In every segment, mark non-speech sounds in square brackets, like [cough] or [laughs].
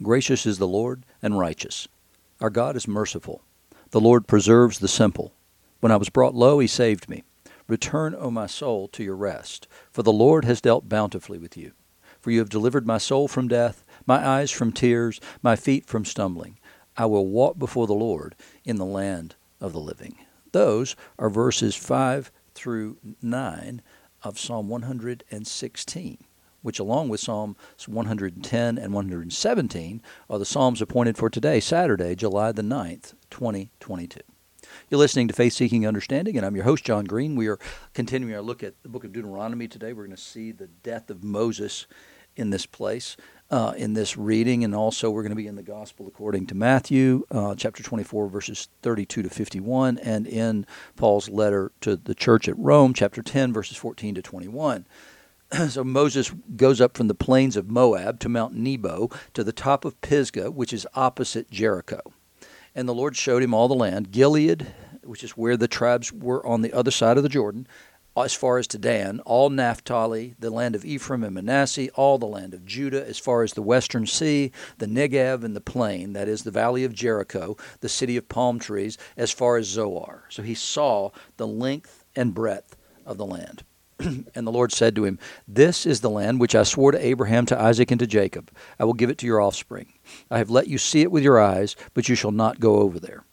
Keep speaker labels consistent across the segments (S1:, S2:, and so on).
S1: Gracious is the Lord and righteous. Our God is merciful. The Lord preserves the simple. When I was brought low, he saved me. Return, O my soul, to your rest, for the Lord has dealt bountifully with you. For you have delivered my soul from death, my eyes from tears, my feet from stumbling. I will walk before the Lord in the land of the living. Those are verses 5 through 9 of Psalm 116 which, along with Psalms 110 and 117, are the Psalms appointed for today, Saturday, July the 9th, 2022. You're listening to Faith Seeking Understanding, and I'm your host, John Green. We are continuing our look at the book of Deuteronomy today. We're going to see the death of Moses in this place, uh, in this reading, and also we're going to be in the Gospel according to Matthew, uh, chapter 24, verses 32 to 51, and in Paul's letter to the church at Rome, chapter 10, verses 14 to 21. [clears throat] so Moses goes up from the plains of Moab to Mount Nebo to the top of Pisgah, which is opposite Jericho. And the Lord showed him all the land Gilead, which is where the tribes were on the other side of the Jordan, as far as to Dan, all Naphtali, the land of Ephraim and Manasseh, all the land of Judah, as far as the western sea, the Negev and the plain, that is the valley of Jericho, the city of palm trees, as far as Zoar. So he saw the length and breadth of the land. [clears throat] and the Lord said to him, This is the land which I swore to Abraham, to Isaac, and to Jacob. I will give it to your offspring. I have let you see it with your eyes, but you shall not go over there.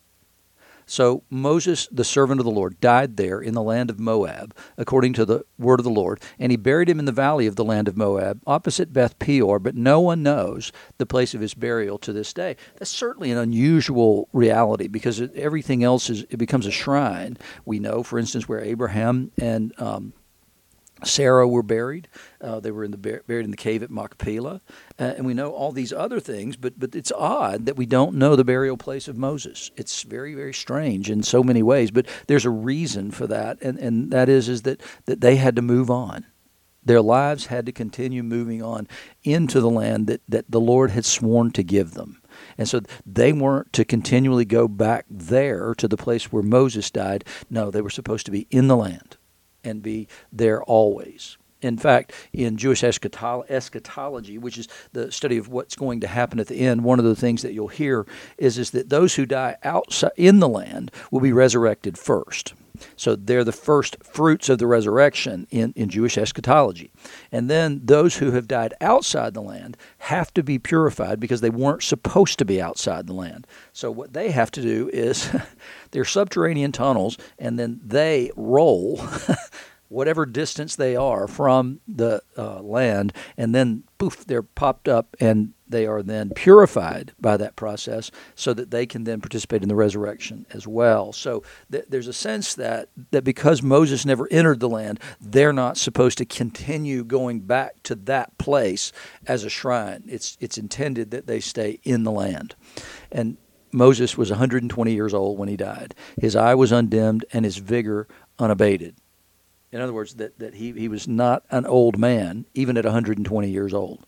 S1: So Moses, the servant of the Lord, died there in the land of Moab, according to the word of the Lord, and he buried him in the valley of the land of Moab, opposite Beth Peor, but no one knows the place of his burial to this day. That's certainly an unusual reality because everything else is it becomes a shrine. We know, for instance, where Abraham and um, Sarah were buried. Uh, they were in the buried in the cave at Machpelah, uh, and we know all these other things. But but it's odd that we don't know the burial place of Moses. It's very very strange in so many ways. But there's a reason for that, and and that is is that that they had to move on. Their lives had to continue moving on into the land that, that the Lord had sworn to give them. And so they weren't to continually go back there to the place where Moses died. No, they were supposed to be in the land and be there always. In fact, in Jewish eschatology, which is the study of what's going to happen at the end, one of the things that you'll hear is, is that those who die outside in the land will be resurrected first. So they're the first fruits of the resurrection in, in Jewish eschatology. And then those who have died outside the land have to be purified because they weren't supposed to be outside the land. So what they have to do is [laughs] they're subterranean tunnels and then they roll [laughs] whatever distance they are from the uh, land, and then poof, they're popped up and they are then purified by that process so that they can then participate in the resurrection as well. So th- there's a sense that, that because Moses never entered the land, they're not supposed to continue going back to that place as a shrine. It's, it's intended that they stay in the land. And Moses was 120 years old when he died. His eye was undimmed and his vigor unabated. In other words, that, that he, he was not an old man, even at 120 years old.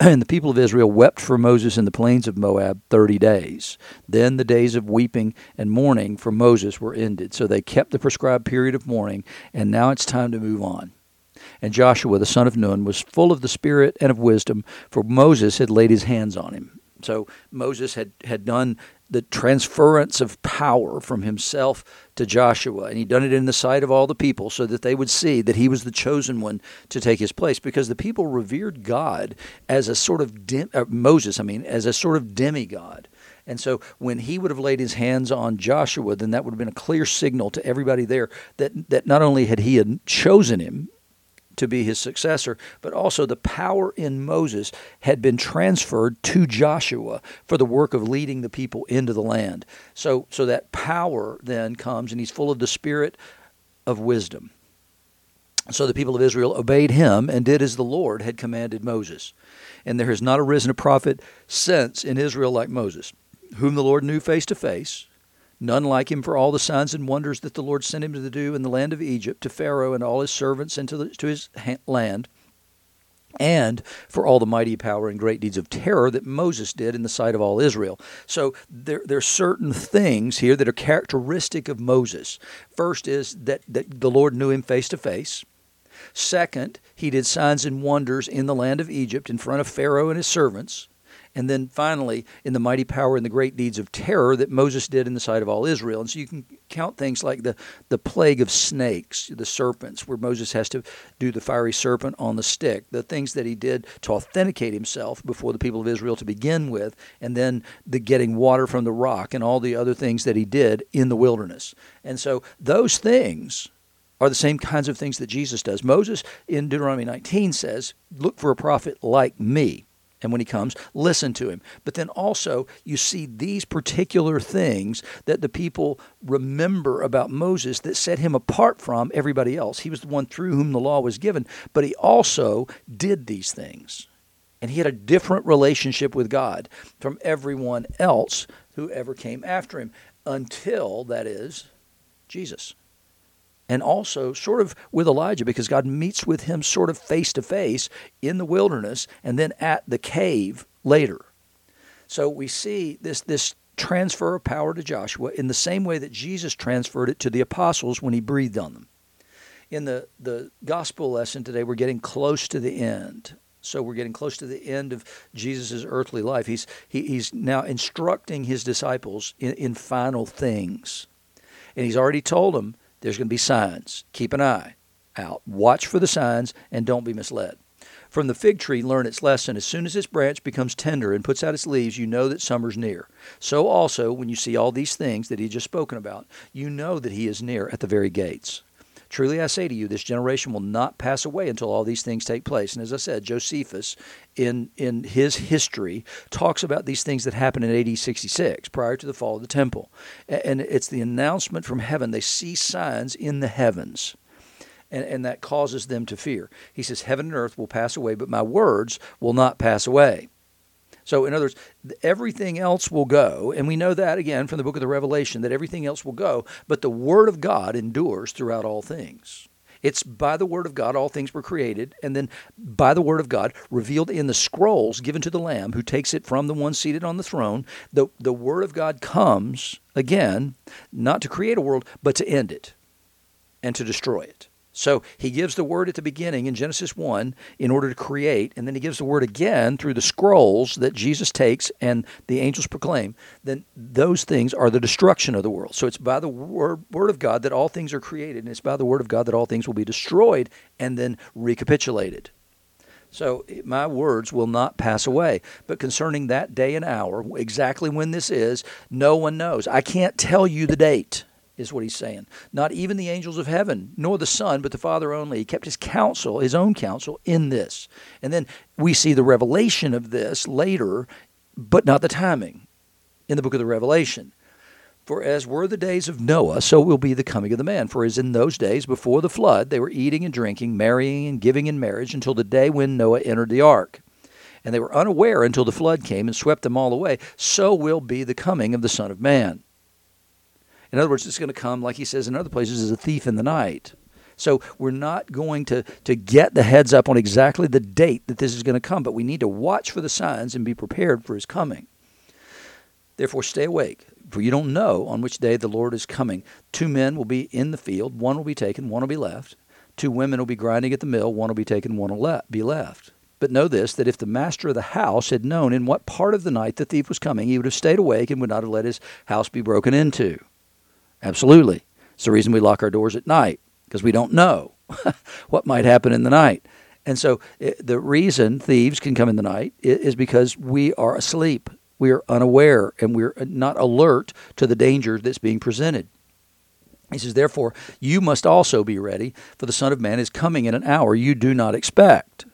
S1: [clears throat] And the people of Israel wept for Moses in the plains of Moab 30 days. Then the days of weeping and mourning for Moses were ended. So they kept the prescribed period of mourning, and now it's time to move on. And Joshua the son of Nun was full of the Spirit and of wisdom, for Moses had laid his hands on him. So Moses had, had done the transference of power from himself to Joshua, and he'd done it in the sight of all the people so that they would see that he was the chosen one to take his place because the people revered God as a sort of dim, uh, Moses, I mean, as a sort of demigod. And so when he would have laid his hands on Joshua, then that would have been a clear signal to everybody there that, that not only had he chosen him to be his successor, but also the power in Moses had been transferred to Joshua for the work of leading the people into the land. So, so that power then comes, and he's full of the spirit of wisdom. So the people of Israel obeyed him and did as the Lord had commanded Moses. And there has not arisen a prophet since in Israel like Moses, whom the Lord knew face to face none like him for all the signs and wonders that the Lord sent him to do in the land of Egypt, to Pharaoh and all his servants and to, the, to his land, and for all the mighty power and great deeds of terror that Moses did in the sight of all Israel. So there, there are certain things here that are characteristic of Moses. First is that, that the Lord knew him face to face. Second, he did signs and wonders in the land of Egypt in front of Pharaoh and his servants. And then finally in the mighty power and the great deeds of terror that Moses did in the sight of all Israel. And so you can count things like the, the plague of snakes, the serpents, where Moses has to do the fiery serpent on the stick, the things that he did to authenticate himself before the people of Israel to begin with, and then the getting water from the rock and all the other things that he did in the wilderness. And so those things are the same kinds of things that Jesus does. Moses in Deuteronomy 19 says, Look for a prophet like me. And when he comes, listen to him. But then also, you see these particular things that the people remember about Moses that set him apart from everybody else. He was the one through whom the law was given, but he also did these things. And he had a different relationship with God from everyone else who ever came after him until, that is, Jesus and also sort of with Elijah because God meets with him sort of face to face in the wilderness and then at the cave later. So we see this this transfer of power to Joshua in the same way that Jesus transferred it to the apostles when he breathed on them. In the, the gospel lesson today, we're getting close to the end. So we're getting close to the end of Jesus' earthly life. He's, he, he's now instructing his disciples in, in final things. And he's already told them there's going to be signs. Keep an eye out. Watch for the signs and don't be misled. From the fig tree, learn its lesson. As soon as its branch becomes tender and puts out its leaves, you know that summer's near. So also, when you see all these things that he just spoken about, you know that he is near at the very gates. Truly I say to you, this generation will not pass away until all these things take place. And as I said, Josephus, in, in his history, talks about these things that happened in AD 66, prior to the fall of the temple. And it's the announcement from heaven. They see signs in the heavens. And, and that causes them to fear. He says, Heaven and earth will pass away, but my words will not pass away. So, in other words, everything else will go, and we know that again from the book of the Revelation that everything else will go, but the Word of God endures throughout all things. It's by the Word of God all things were created, and then by the Word of God revealed in the scrolls given to the Lamb who takes it from the one seated on the throne. The, the Word of God comes, again, not to create a world, but to end it and to destroy it. So he gives the word at the beginning in Genesis 1 in order to create, and then he gives the word again through the scrolls that Jesus takes and the angels proclaim. Then those things are the destruction of the world. So it's by the word, of God that all things are created, and it's by the word of God that all things will be destroyed and then recapitulated. So my words will not pass away. But concerning that day and hour, exactly when this is, no one knows. I can't tell you the date is what he's saying. Not even the angels of heaven, nor the Son, but the Father only. He kept his counsel, his own counsel, in this. And then we see the revelation of this later, but not the timing in the book of the Revelation. For as were the days of Noah, so will be the coming of the man. For as in those days before the flood, they were eating and drinking, marrying and giving in marriage until the day when Noah entered the ark. And they were unaware until the flood came and swept them all away. So will be the coming of the Son of Man. In other words, it's going to come, like he says in other places, as a thief in the night. So we're not going to, to get the heads up on exactly the date that this is going to come, but we need to watch for the signs and be prepared for his coming. Therefore, stay awake, for you don't know on which day the Lord is coming. Two men will be in the field, one will be taken, one will be left. Two women will be grinding at the mill, one will be taken, one will le- be left. But know this that if the master of the house had known in what part of the night the thief was coming, he would have stayed awake and would not have let his house be broken into. Absolutely. It's the reason we lock our doors at night because we don't know [laughs] what might happen in the night. And so it, the reason thieves can come in the night is because we are asleep. We are unaware and we're eh, not alert to the danger that's being presented. He says, Therefore, you must also be ready, for the Son of Man is coming in an hour you do not expect.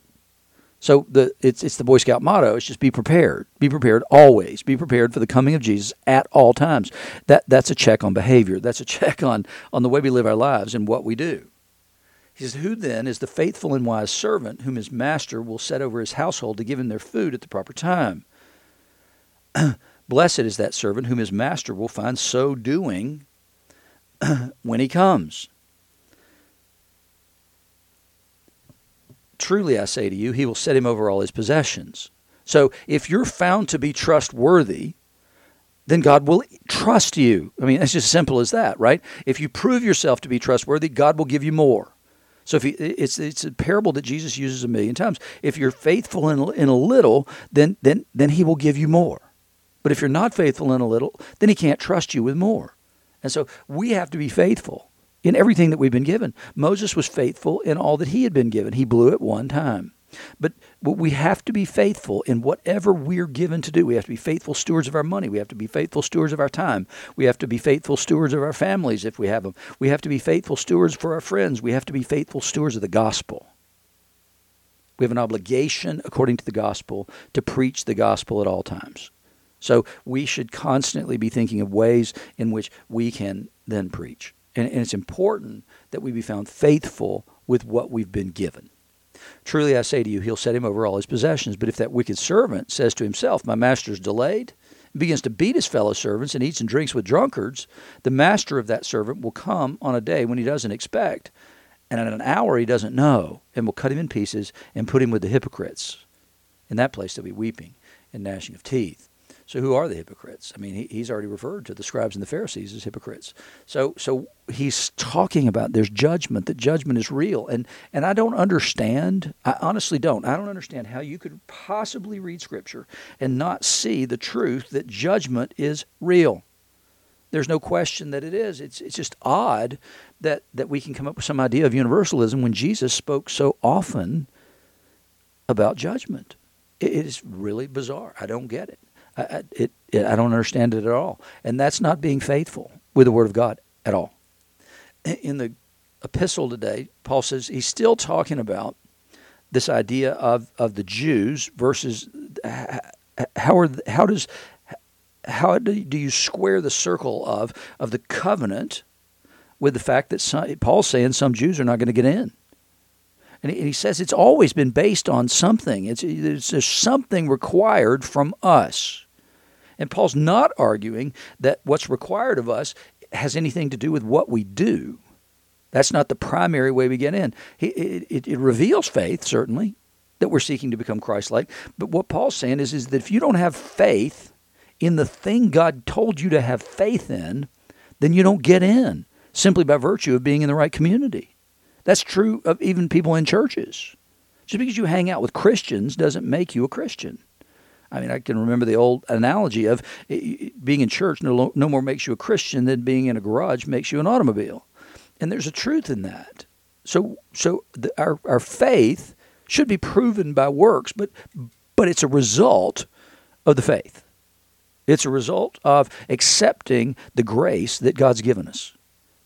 S1: So the it's it's the Boy Scout motto. It's just be prepared. Be prepared always. Be prepared for the coming of Jesus at all times. That that's a check on behavior. That's a [laughs] check on on the way we live our lives and what we do. He says, Who then is the faithful and wise servant whom his master will set over his household to give him their food at the proper time? [clears throat] Blessed is that servant whom his master will find so doing [clears throat] when he comes. Truly I say to you, he will set him over all his possessions. So if you're found to be trustworthy, then God will trust you. I mean, it's just simple as that, right? If you prove yourself to be trustworthy, God will give you more. So if he, it's it's a parable that Jesus uses a million times. If you're faithful in, in a little, then then then he will give you more. But if you're not faithful in a little, then he can't trust you with more. And so we have to be faithful in everything that we've been given. Moses was faithful in all that he had been given. He blew it one time. But, we have to be faithful in whatever we're given to do. We have to be faithful stewards of our money. We have to be faithful stewards of our time. We have to be faithful stewards of our families if we have them. We have to be faithful stewards for our friends. We have to be faithful stewards of the gospel. We have an obligation, according to the gospel, to preach the gospel at all times. So we should constantly be thinking of ways in which we can then preach. And, and it's important that we be found faithful with what we've been given. Truly I say to you, he'll set him over all his possessions. But if that wicked servant says to himself, My master's delayed, and begins to beat his fellow servants and eats and drinks with drunkards, the master of that servant will come on a day when he doesn't expect, and at an hour he doesn't know, and will cut him in pieces and put him with the hypocrites. In that place there'll be weeping and gnashing of teeth. So who are the hypocrites? I mean, he, he's already referred to the scribes and the Pharisees as hypocrites. So so he's talking about there's judgment. That judgment is real, and and I don't understand. I honestly don't. I don't understand how you could possibly read Scripture and not see the truth that judgment is real. There's no question that it is. It's it's just odd that that we can come up with some idea of universalism when Jesus spoke so often about judgment. It is really bizarre. I don't get it. I, it, it, I don't understand it at all. And that's not being faithful with the Word of God at all. In the epistle today, Paul says he's still talking about this idea of, of the Jews versus how are how does how do you square the circle of of the covenant with the fact that some, Paul's saying some Jews are not going to get in. And he, says it's always been based on something. It's, it's there's something required from us. And Paul's not arguing that what's required of us has anything to do with what we do. That's not the primary way we get in. It, it, it reveals faith, certainly, that we're seeking to become Christ like. But what Paul's saying is, is that if you don't have faith in the thing God told you to have faith in, then you don't get in simply by virtue of being in the right community. That's true of even people in churches. Just because you hang out with Christians doesn't make you a Christian. I mean, I can remember the old analogy of being in church no, no more makes you a Christian than being in a garage makes you an automobile. And there's a truth in that. So, so the, our, our faith should be proven by works, but, but it's a result of the faith. It's a result of accepting the grace that God's given us.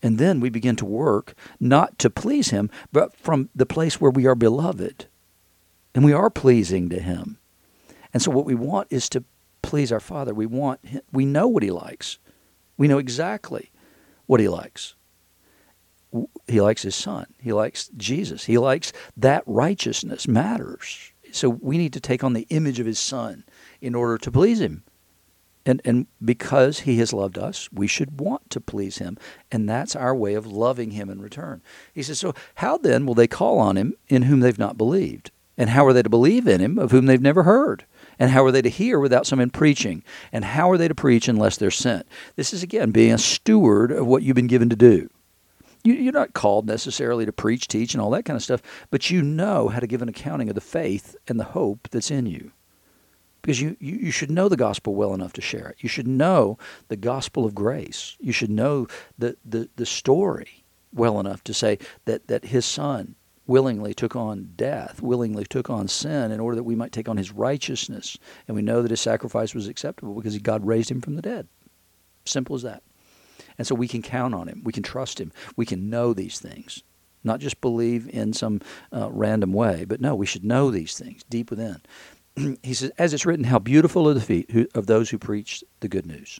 S1: And then we begin to work not to please Him, but from the place where we are beloved. And we are pleasing to Him. And so what we want is to please our Father. We want we know what he likes. We know exactly what he likes. He likes his son. He likes Jesus. He likes that righteousness matters. So we need to take on the image of his son in order to please him. And and because he has loved us, we should want to please him. And that's our way of loving him in return. He says, So how then will they call on him in whom they've not believed? And how are they to believe in him of whom they've never heard? And how are they to hear without someone preaching? And how are they to preach unless they're sent? This is, again, being a steward of what you've been given to do. You, are not called necessarily to preach, teach, and all that kind of stuff, but you know how to give an accounting of the faith and the hope that's in you. Because you, you, you should know the gospel well enough to share it. You should know the gospel of grace. You should know the, the, the story well enough to say that, that his son willingly took on death, willingly took on sin in order that we might take on his righteousness. And we know that his sacrifice was acceptable because God raised him from the dead. Simple as that. And so we can count on him. We can trust him. We can know these things. Not just believe in some uh, random way, but no, we should know these things deep within. [clears throat] he says, as it's written, how beautiful are the feet of those who preach the good news.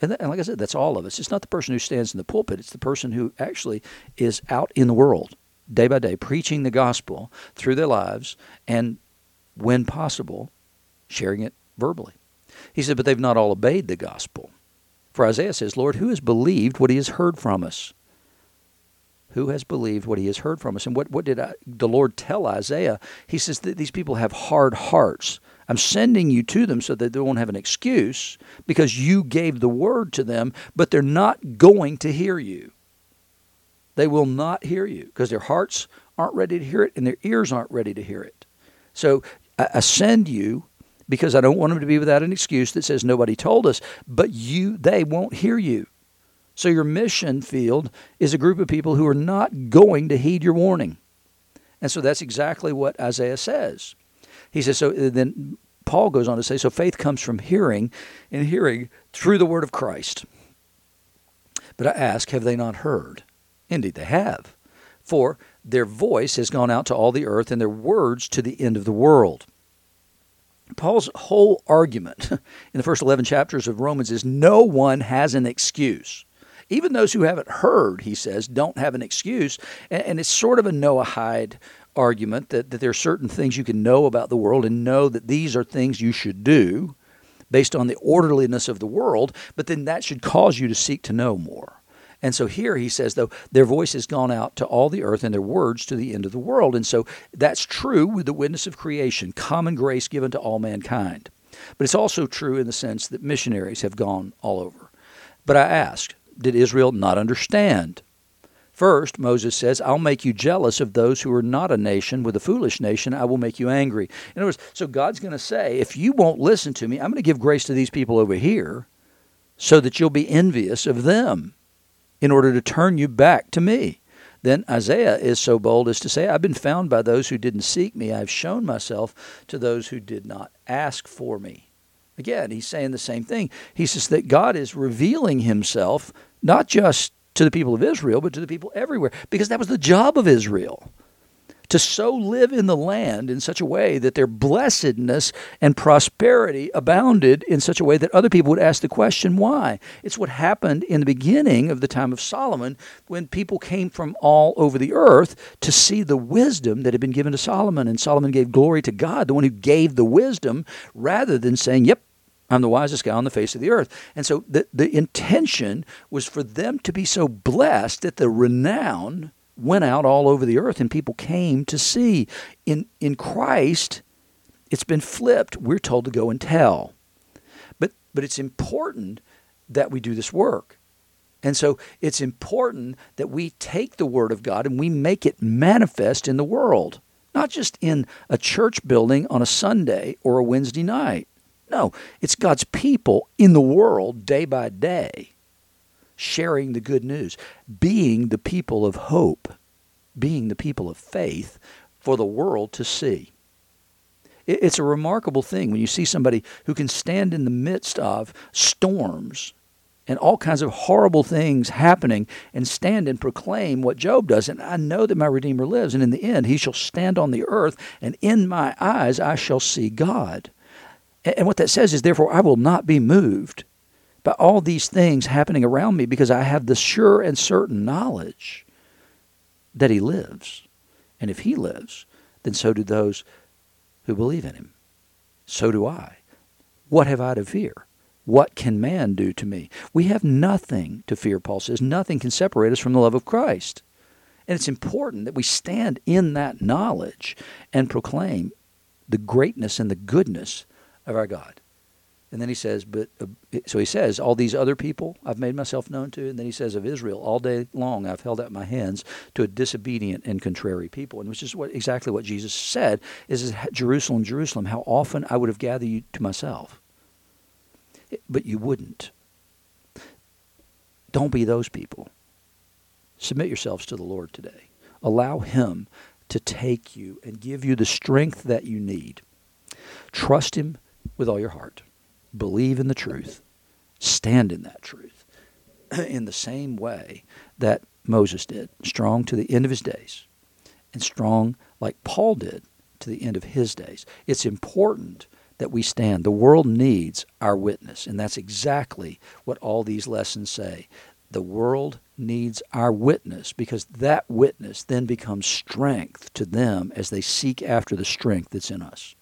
S1: And, that, and, like I said, that's all of us. It's not the person who stands in the pulpit, it's the person who actually is out in the world day by day, preaching the gospel through their lives and, when possible, sharing it verbally. He said, But they've not all obeyed the gospel. For Isaiah says, Lord, who has believed what he has heard from us? Who has believed what he has heard from us? And what, what did I, the Lord tell Isaiah? He says that these people have hard hearts. I'm sending you to them so that they won't have an excuse because you gave the word to them, but they're not going to hear you. They will not hear you because their hearts aren't ready to hear it, and their ears aren't ready to hear it. So I, send you because I don't want them to be without an excuse that says nobody told us, but you they won't hear you. So your mission field is a group of people who are not going to heed your warning. And so that's exactly what Isaiah says. He says, so uh, then Paul goes on to say, so faith comes from hearing, and hearing through the word of Christ. But I ask, have they not heard? Indeed, they have. For their voice has gone out to all the earth, and their words to the end of the world. Paul's whole argument [laughs] in the first 11 chapters of Romans is no one has an excuse. Even those who haven't heard, he says, don't have an excuse. And, it's sort of a Noahide argument that, that there are certain things you can know about the world and know that these are things you should do based on the orderliness of the world, but then that should cause you to seek to know more. And so here he says, though, their voice has gone out to all the earth and their words to the end of the world. And so that's true with the witness of creation, common grace given to all mankind. But it's also true in the sense that missionaries have gone all over. But I ask, did Israel not understand? First, Moses says, I'll make you jealous of those who are not a nation. With a foolish nation, I will make you angry. In other words, so God's going to say, if you won't listen to me, I'm going to give grace to these people over here so that you'll be envious of them in order to turn you back to me. Then Isaiah is so bold as to say, I've been found by those who didn't seek me. I've shown myself to those who did not ask for me. Again, he's saying the same thing. He says that God is revealing himself not just to the people of Israel, but to the people everywhere, because that was the job of Israel to so live in the land in such a way that their blessedness and prosperity abounded in such a way that other people would ask the question, why? It's what happened in the beginning of the time of Solomon when people came from all over the earth to see the wisdom that had been given to Solomon. And Solomon gave glory to God, the one who gave the wisdom, rather than saying, yep, I'm the wisest guy on the face of the earth. And so the, the intention was for them to be so blessed that the renown went out all over the earth and people came to see. In, in Christ, it's been flipped. We're told to go and tell. But, but it's important that we do this work. And so it's important that we take the Word of God and we make it manifest in the world, not just in a church building on a Sunday or a Wednesday night. No, it's God's people in the world day by day, sharing the good news, being the people of hope, being the people of faith for the world to see. It's a remarkable thing when you see somebody who can stand in the midst of storms and all kinds of horrible things happening and stand and proclaim what Job does. And I know that my Redeemer lives, and in the end, he shall stand on the earth, and in my eyes I shall see God. And what that says is, therefore, I will not be moved by all these things happening around me because I have the sure and certain knowledge that He lives. And if He lives, then so do those who believe in Him. So do I. What have I to fear? What can man do to me? We have nothing to fear, Paul says. Nothing can separate us from the love of Christ. And it's important that we stand in that knowledge and proclaim the greatness and the goodness of our God. And then he says, but uh, so he says, all these other people I've made myself known to. And then he says, of Israel, all day long I've held out my hands to a disobedient and contrary people. And which is what exactly what Jesus said is, Jerusalem, Jerusalem, how often I would have gathered you to myself. But you wouldn't. Don't be those people. Submit yourselves to the Lord today. Allow Him to take you and give you the strength that you need. Trust Him with all your heart. Believe in the truth. Stand in that truth [clears throat] in the same way that Moses did, strong to the end of his days, and strong like Paul did to the end of his days. It's important that we stand. The world needs our witness, and that's exactly what all these lessons say. The world needs our witness because that witness then becomes strength to them as they seek after the strength that's in us.